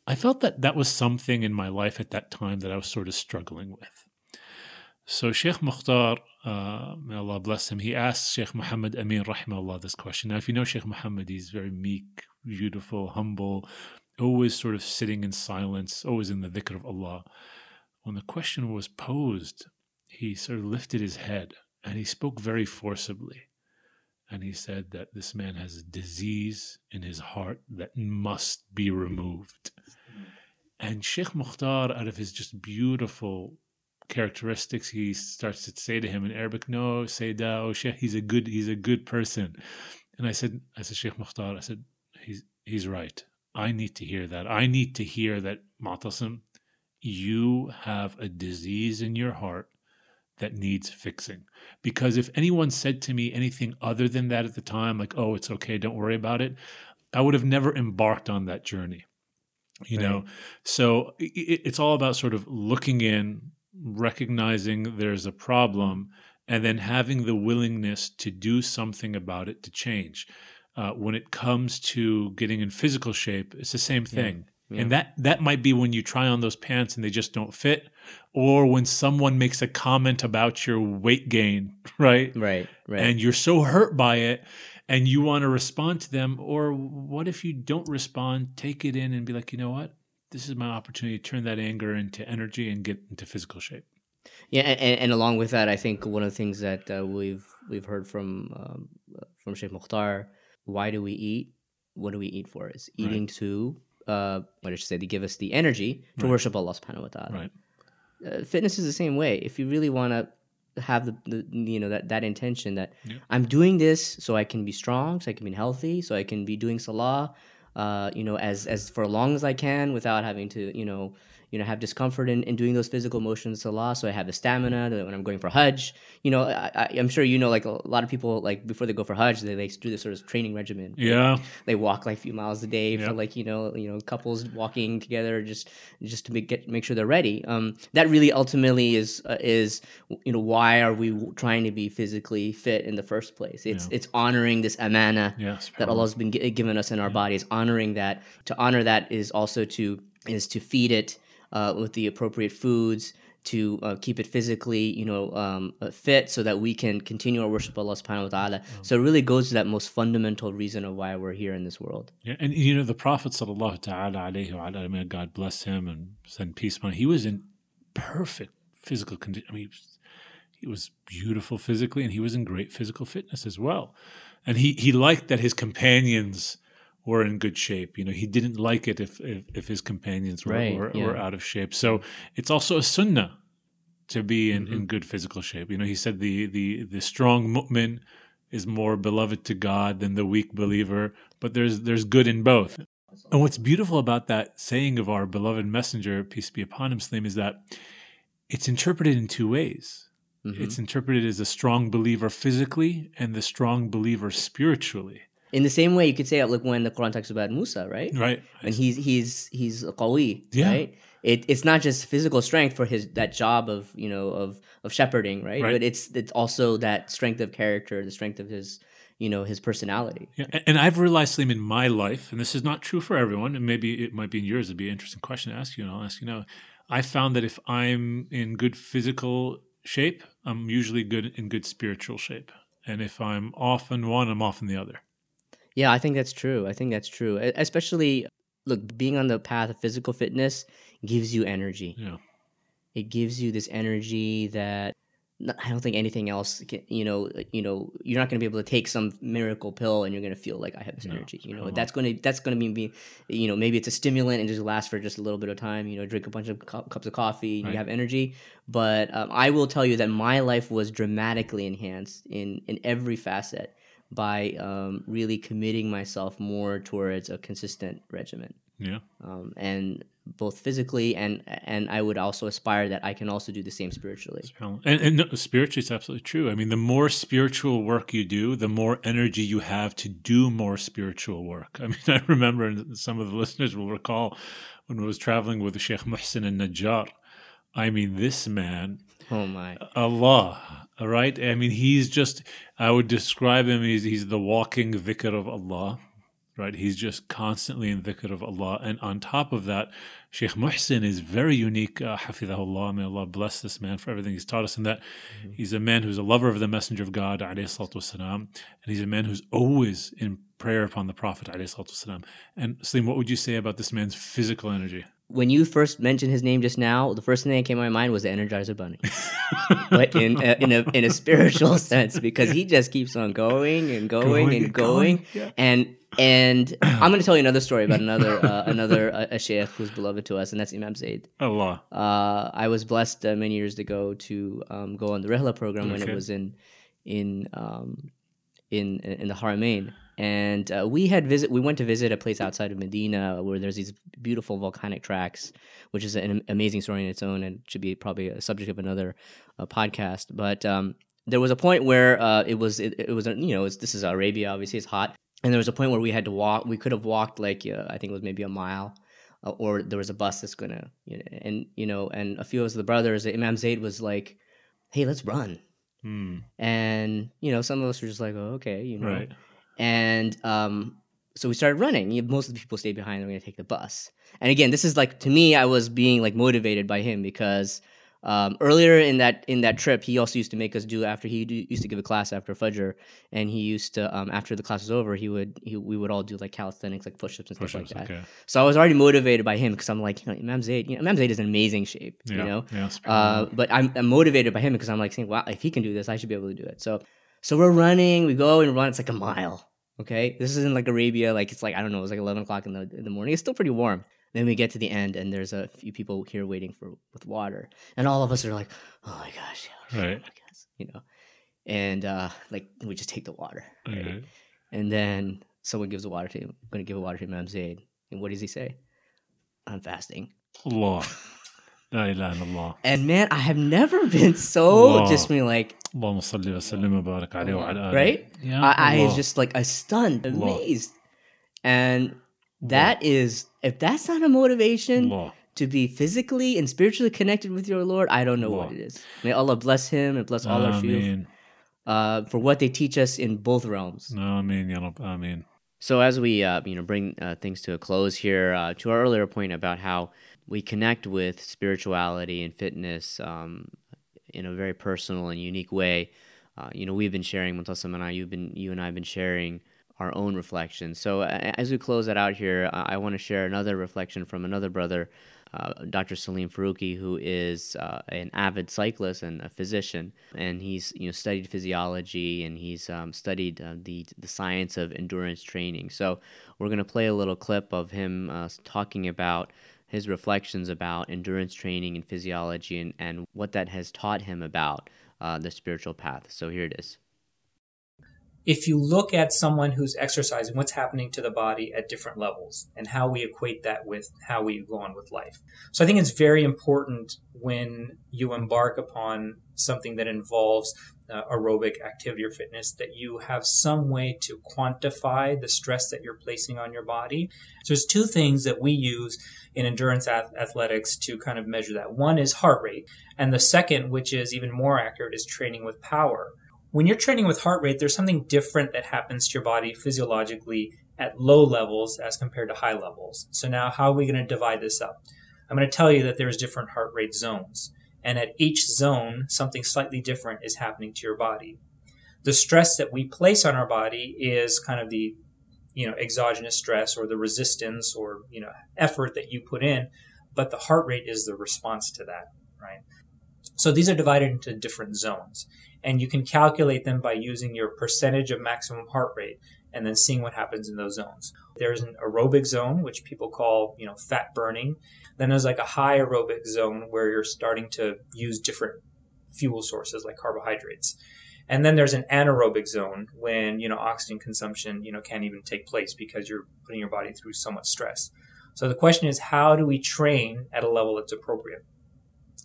Speaker 2: I felt that that was something in my life at that time that I was sort of struggling with. So Sheikh Mukhtar, uh, may Allah bless him, he asked Sheikh Muhammad Amin rahimahullah this question. Now, if you know Sheikh Muhammad, he's very meek, beautiful, humble, always sort of sitting in silence, always in the dhikr of Allah. When the question was posed, he sort of lifted his head and he spoke very forcibly. And he said that this man has a disease in his heart that must be removed. And Sheikh Mukhtar, out of his just beautiful characteristics he starts to say to him in Arabic, no, Sayda, oh Sheikh, he's a good, he's a good person. And I said, I said, Sheikh Mukhtar, I said, he's he's right. I need to hear that. I need to hear that, Mutassim, you have a disease in your heart that needs fixing. Because if anyone said to me anything other than that at the time, like, oh, it's okay, don't worry about it, I would have never embarked on that journey. You
Speaker 3: Right.
Speaker 2: know, so it, it's all about sort of looking in, recognizing there's a problem, and then having the willingness to do something about it to change. Uh, when it comes to getting in physical shape, it's the same thing.
Speaker 3: yeah.
Speaker 2: And that that might be when you try on those pants and they just don't fit, or when someone makes a comment about your weight gain, *laughs* right?
Speaker 3: Right. Right.
Speaker 2: And you're so hurt by it and you want to respond to them. Or what if you don't respond, take it in and be like, you know what? This is my opportunity to turn that anger into energy and get into physical shape.
Speaker 3: Yeah, and, and along with that, I think one of the things that uh, we've we've heard from um, from Sheikh Mukhtar, why do we eat? What do we eat for? Is eating to uh, what I should say, to give us the energy to
Speaker 2: Right.
Speaker 3: worship Allah Subhanahu wa Taala.
Speaker 2: Right.
Speaker 3: Uh, fitness is the same way. If you really want to have the, the you know that that intention that
Speaker 2: Yeah.
Speaker 3: I'm doing this so I can be strong, so I can be healthy, so I can be doing salah, uh, you know, as as for long as I can without having to you know you know have discomfort in, in doing those physical motions salah. So I have the stamina that when I'm going for Hajj. You know, I, I'm sure you know like a lot of people like before they go for Hajj they, they do this sort of training regimen.
Speaker 2: Yeah.
Speaker 3: They walk like a few miles a day
Speaker 2: Yeah.
Speaker 3: for like you know you know couples walking together just just to make get make sure they're ready. Um, that really ultimately is uh, is you know why are we trying to be physically fit in the first place? It's
Speaker 2: Yeah.
Speaker 3: it's honoring this amana
Speaker 2: Yes.
Speaker 3: that Allah's been gi- given us in our bodies. Honoring that to honor that is also to is to feed it uh, with the appropriate foods. to uh, keep it physically, you know, um, uh, fit, so that we can continue our worship of Allah Subhanahu wa Taala. So it really goes to that most fundamental reason of why we're here in this world.
Speaker 2: Yeah, and you know the Prophet sallallahu ta'ala alayhi wa ala, may God bless him and send peace upon him. He was in perfect physical condition. I mean, he was, he was beautiful physically, and he was in great physical fitness as well. And he he liked that his companions were in good shape. You know, he didn't like it if if, if his companions were,
Speaker 3: Right,
Speaker 2: were,
Speaker 3: yeah.
Speaker 2: were out of shape. So it's also a sunnah to be in,
Speaker 3: Mm-hmm.
Speaker 2: in good physical shape. You know, he said the the the strong mu'min is more beloved to God than the weak believer, but there's there's good in both. And what's beautiful about that saying of our beloved messenger, peace be upon him, Slim, is that it's interpreted in two ways.
Speaker 3: Mhm.
Speaker 2: It's interpreted as a strong believer physically and the strong believer spiritually.
Speaker 3: In the same way, you could say, like when the Quran talks about Musa, right?
Speaker 2: Right.
Speaker 3: and he's he's he's a qawi,
Speaker 2: Yeah.
Speaker 3: right? It, it's not just physical strength for his that job of you know of of shepherding, right?
Speaker 2: Right.
Speaker 3: But it's it's also that strength of character, the strength of his you know his personality.
Speaker 2: Yeah, and I've realized, Slim, in my life, and this is not true for everyone, and maybe it might be in yours. It'd be an interesting question to ask you, and I'll ask you now. I found that if I'm in good physical shape, I'm usually good in good spiritual shape, and if I'm off in one, I'm off in the other.
Speaker 3: Yeah, I think that's true. I think that's true. Especially look, being on the path of physical fitness gives you energy.
Speaker 2: Yeah,
Speaker 3: It gives you this energy that I don't think anything else. Can, you know, you know, you're not going to be able to take some miracle pill and you're going to feel like I have this
Speaker 2: No,
Speaker 3: energy. You know, that's going to that's going to be, be, you know, maybe it's a stimulant and just lasts for just a little bit of time. You know, drink a bunch of cu- cups of coffee and
Speaker 2: Right.
Speaker 3: you have energy. But um, I will tell you that my life was dramatically enhanced in in every facet by um, really committing myself more towards a consistent regimen
Speaker 2: yeah,
Speaker 3: um, and both physically and and I would also aspire that I can also do the same spiritually.
Speaker 2: and, and no, spiritually, it's absolutely true. I mean, the more spiritual work you do, the more energy you have to do more spiritual work. I *laughs* mean, I remember, and some of the listeners will recall, when I was traveling with Sheikh Muhsin and Najjar. I mean, this man
Speaker 3: Oh my!
Speaker 2: Allah. All right. I mean, he's just, I would describe him, he's, he's the walking dhikr of Allah, right? He's just constantly in dhikr of Allah. And on top of that, Sheikh Muhsin is very unique, uh, hafidhahullah. May Allah bless this man for everything he's taught us in that he's a man who's a lover of the Messenger of God, wasalam, and he's a man who's always in prayer upon the Prophet, wasalam. And Salim, what would you say about this man's physical energy?
Speaker 3: When you first mentioned his name just now, the first thing that came to my mind was the Energizer Bunny, *laughs* but in a, in a in a spiritual *laughs* sense because he just keeps on going and going,
Speaker 2: Going
Speaker 3: and going,
Speaker 2: going, yeah.
Speaker 3: and and *clears throat* I'm going to tell you another story about another uh, another uh, a sheikh who's beloved to us, and that's Imam Zaid.
Speaker 2: Allah.
Speaker 3: Uh, I was blessed uh, many years ago to um, go on the Rihla program when it was in in um, in in the Haramain, and uh, we had visit. We went to visit a place outside of Medina where there's these beautiful volcanic tracks, which is an amazing story in its own, and should be probably a subject of another uh, podcast. But um, there was a point where uh, it was it, it was you know it's, this is Arabia, obviously it's hot, and there was a point where we had to walk. We could have walked like uh, I think it was maybe a mile uh, or there was a bus that's gonna, you know, and you know, and a few of us, the brothers, Imam Zaid was like, "Hey, let's run,"
Speaker 2: Hmm.
Speaker 3: and you know, some of us were just like, "Oh, okay," you know,
Speaker 2: Right.
Speaker 3: And um, so we started running. You- Most of the people stayed behind. They're gonna take the bus, and again, this is like to me, I was being like motivated by him because. Um, earlier in that in that trip, he also used to make us do after he do, used to give a class after Fajr, and he used to um, after the class was over, he would he, we would all do like calisthenics, like push-ups and stuff
Speaker 2: Push-ups,
Speaker 3: like that.
Speaker 2: okay.
Speaker 3: So I was already motivated by him because I'm like, you know, Imam Zaid, you know, Imam Zaid is in amazing shape,
Speaker 2: Yeah.
Speaker 3: you know.
Speaker 2: yeah,
Speaker 3: Uh, but I'm, I'm motivated by him because I'm like saying, wow, if he can do this, I should be able to do it. So, so we're running, we go and run. It's like a mile. Okay, this is in like Arabia, like it's like I don't know, it's like 11 o'clock in the in the morning. It's still pretty warm. Then we get to the end, and there's a few people here waiting for with water, and all of us are like, oh my gosh, yeah,
Speaker 2: Right.
Speaker 3: I guess, you know, and uh, like we just take the water, right? And then someone gives the water to him. I'm gonna give a water to Imam Zaid. And what does he say? I'm fasting.
Speaker 2: Allah. *laughs* La ilaha illallah.
Speaker 3: And man, I have never *laughs* been so
Speaker 2: Allah.
Speaker 3: just me like
Speaker 2: اللهم صل وسلم وبارك عليه وعلى آله.
Speaker 3: right.
Speaker 2: Yeah,
Speaker 3: I, I
Speaker 2: Allah.
Speaker 3: just like I stunned,
Speaker 2: Allah.
Speaker 3: amazed, and that is if that's not a motivation
Speaker 2: Allah.
Speaker 3: to be physically and spiritually connected with your Lord, I don't know what
Speaker 2: Allah.
Speaker 3: it is. May Allah bless him and bless all our shuyukh
Speaker 2: Ameen.
Speaker 3: uh, for what they teach us in both realms.
Speaker 2: Ameen, ya Rab. Ameen.
Speaker 3: So as we uh, you know bring uh, things to a close here, uh, to our earlier point about how we connect with spirituality and fitness um, in a very personal and unique way. Uh, you know, we've been sharing, Mutassim and I, you've been, you and I have been sharing our own reflections. So as we close that out here, I, I want to share another reflection from another brother, uh, Dr. Salim Faruqi, who is uh, an avid cyclist and a physician, and he's you know studied physiology and he's um, studied uh, the the science of endurance training. So we're going to play a little clip of him uh, talking about his reflections about endurance training and physiology and, and what that has taught him about uh, the spiritual path. So here it is
Speaker 4: if you look at someone who's exercising, what's happening to the body at different levels and how we equate that with how we go on with life. So I think it's very important when you embark upon something that involves uh, aerobic activity or fitness that you have some way to quantify the stress that you're placing on your body. So there's two things that we use in endurance athletics to kind of measure that. One is heart rate, and the second, which is even more accurate, is training with power when you're training with heart rate, there's something different that happens to your body physiologically at low levels as compared to high levels. So now how are we going to divide this up? I'm going to tell you that there's different heart rate zones. And at each zone, something slightly different is happening to your body. The stress that we place on our body is kind of the, you know, exogenous stress or the resistance or, you know, effort that you put in, but the heart rate is the response to that, right? So these are divided into different zones and you can calculate them by using your percentage of maximum heart rate and then seeing what happens in those zones. There's an aerobic zone, which people call, you know, fat burning. Then there's like a high aerobic zone where you're starting to use different fuel sources like carbohydrates. And then there's an anaerobic zone when, you know, oxygen consumption, you know, can't even take place because you're putting your body through so much stress. So the question is, how do we train at a level that's appropriate?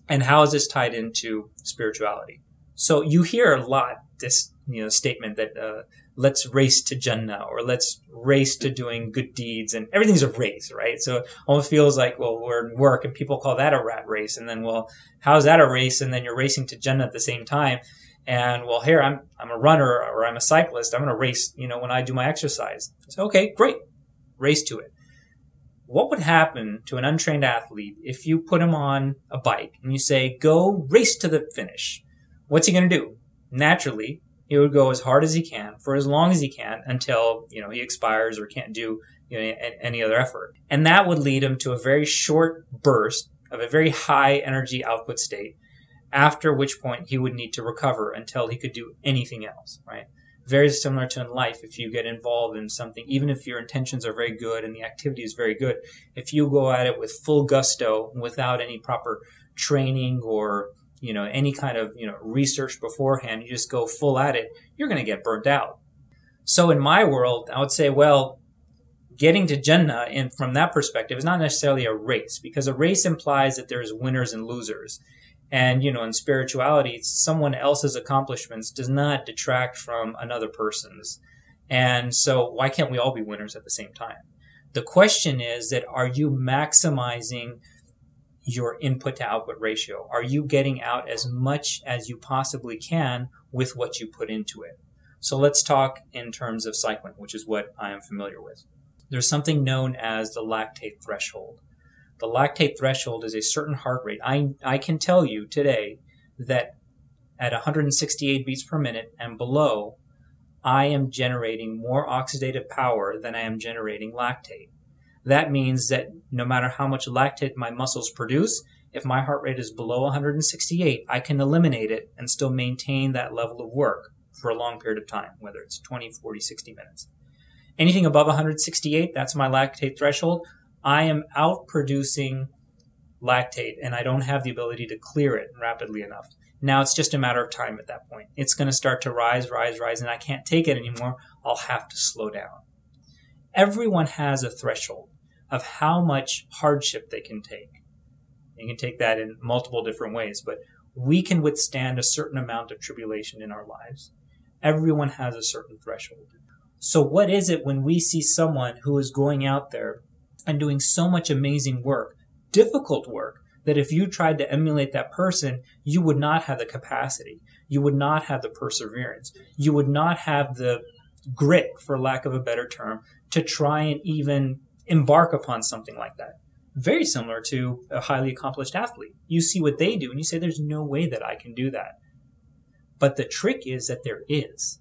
Speaker 4: And how is this tied into spirituality? So you hear a lot this you know statement that uh, let's race to Jannah or let's race to doing good deeds and everything's a race, right? So it almost feels like well we're in work and people call that a rat race and then well how's that a race and then you're racing to Jannah at the same time and well here I'm I'm a runner or I'm a cyclist I'm going to race you know when I do my exercise. So okay great race to it. What would happen to an untrained athlete if you put him on a bike and you say go race to the finish? what's he going to do? Naturally, he would go as hard as he can for as long as he can until you know he expires or can't do you know, any other effort, and that would lead him to a very short burst of a very high energy output state. After which point he would need to recover until he could do anything else. Right? Very similar to in life. If you get involved in something, even if your intentions are very good and the activity is very good, if you go at it with full gusto without any proper training or you know any kind of you know research beforehand you just go full at it you're going to get burnt out. So in my world i would say well getting to jannah and from that perspective is not necessarily a race because a race implies that there's winners and losers. And you know in spirituality someone else's accomplishments does not detract from another person's. And so why can't we all be winners at the same time? The question is that are you maximizing your input to output ratio? Are you getting out as much as you possibly can with what you put into it? So let's talk in terms of cycling, which is what I am familiar with. There's something known as the lactate threshold. The lactate threshold is a certain heart rate. I, I can tell you today that at 168 beats per minute and below, I am generating more oxidative power than I am generating lactate. That means that no matter how much lactate my muscles produce, if my heart rate is below 168, I can eliminate it and still maintain that level of work for a long period of time, whether it's 20, 40, 60 minutes. Anything above 168, that's my lactate threshold. I am out producing lactate and I don't have the ability to clear it rapidly enough. Now it's just a matter of time at that point. It's going to start to rise, rise, rise, and I can't take it anymore. I'll have to slow down. Everyone has a threshold of how much hardship they can take. You can take that in multiple different ways, but we can withstand a certain amount of tribulation in our lives. Everyone has a certain threshold. So, what is it when we see someone who is going out there and doing so much amazing work, difficult work, that if you tried to emulate that person, you would not have the capacity. You would not have the perseverance. You would not have the grit, for lack of a better term, to try and even embark upon something like that. very similar to a highly accomplished athlete. You see what they do and you say, there's no way that I can do that. But the trick is that there is.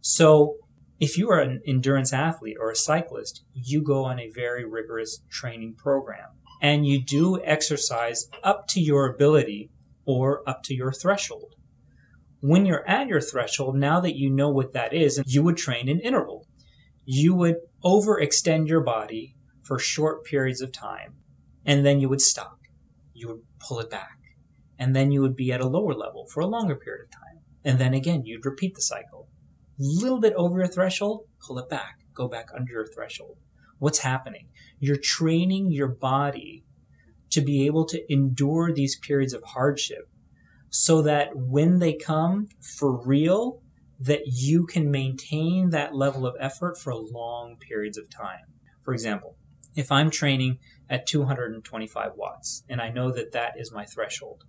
Speaker 4: So if you are an endurance athlete or a cyclist, you go on a very rigorous training program and you do exercise up to your ability or up to your threshold. When you're at your threshold, now that you know what that is, you would train in interval. You would overextend your body for short periods of time and then you would stop. You would pull it back. And then you would be at a lower level for a longer period of time. And then again, you'd repeat the cycle. A little bit over your threshold, pull it back, go back under your threshold. What's happening? You're training your body to be able to endure these periods of hardship so that when they come for real, that you can maintain that level of effort for long periods of time. For example, if I'm training at 225 watts, and I know that that is my threshold.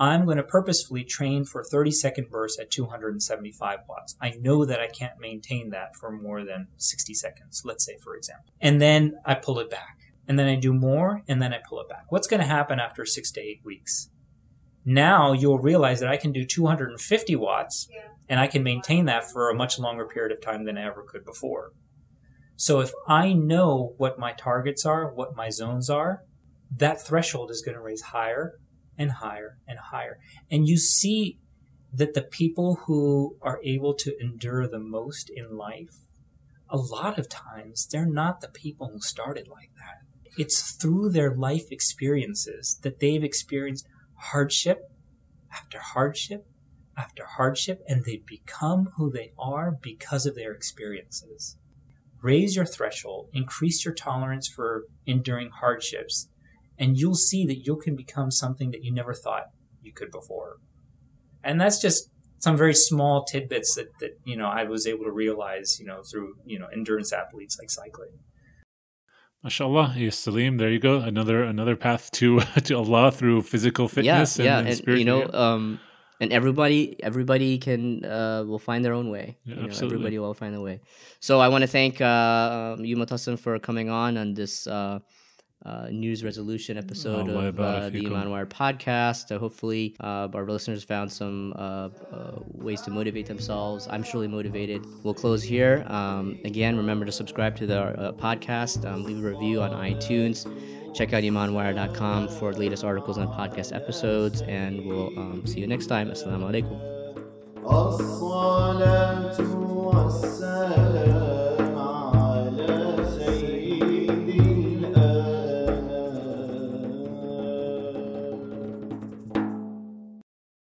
Speaker 4: I'm going to purposefully train for 30 second bursts at 275 watts. I know that I can't maintain that for more than 60 seconds, let's say, for example. And then I pull it back. And then I do more, and then I pull it back. What's going to happen after six to eight weeks? Now you'll realize that I can do 250 watts, and I can maintain that for a much longer period of time than I ever could before. So if I know what my targets are, what my zones are, that threshold is going to raise higher and higher and higher. And you see that the people who are able to endure the most in life, a lot of times they're not the people who started like that. It's through their life experiences that they've experienced hardship after hardship after hardship, and they become who they are because of their experiences raise your threshold, increase your tolerance for enduring hardships, and you'll see that you can become something that you never thought you could before. And that's just some very small tidbits that, that you know I was able to realize, you know, through you know endurance athletes like cycling.
Speaker 2: MashaAllah, yes, Salim. There you go. Another another path to *laughs* to Allah through physical fitness.
Speaker 3: Yeah,
Speaker 2: and,
Speaker 3: yeah,
Speaker 2: and,
Speaker 3: and, you know, um, and everybody everybody can uh, will find their own way.
Speaker 2: Yeah,
Speaker 3: you know,
Speaker 2: absolutely.
Speaker 3: everybody will find their way. So I want to thank uh, um, you, Mutassim, for coming on on this uh, uh, news resolution episode of uh, the Iman Wire podcast. Uh, hopefully, our listeners found some uh, uh, ways to motivate themselves. I'm surely motivated. We'll close here. Um, again, remember to subscribe to the uh, podcast, um, leave a review on iTunes. Check out imanwire.com for the latest articles and podcast episodes, and we'll um, see you next time. Assalamu alaikum.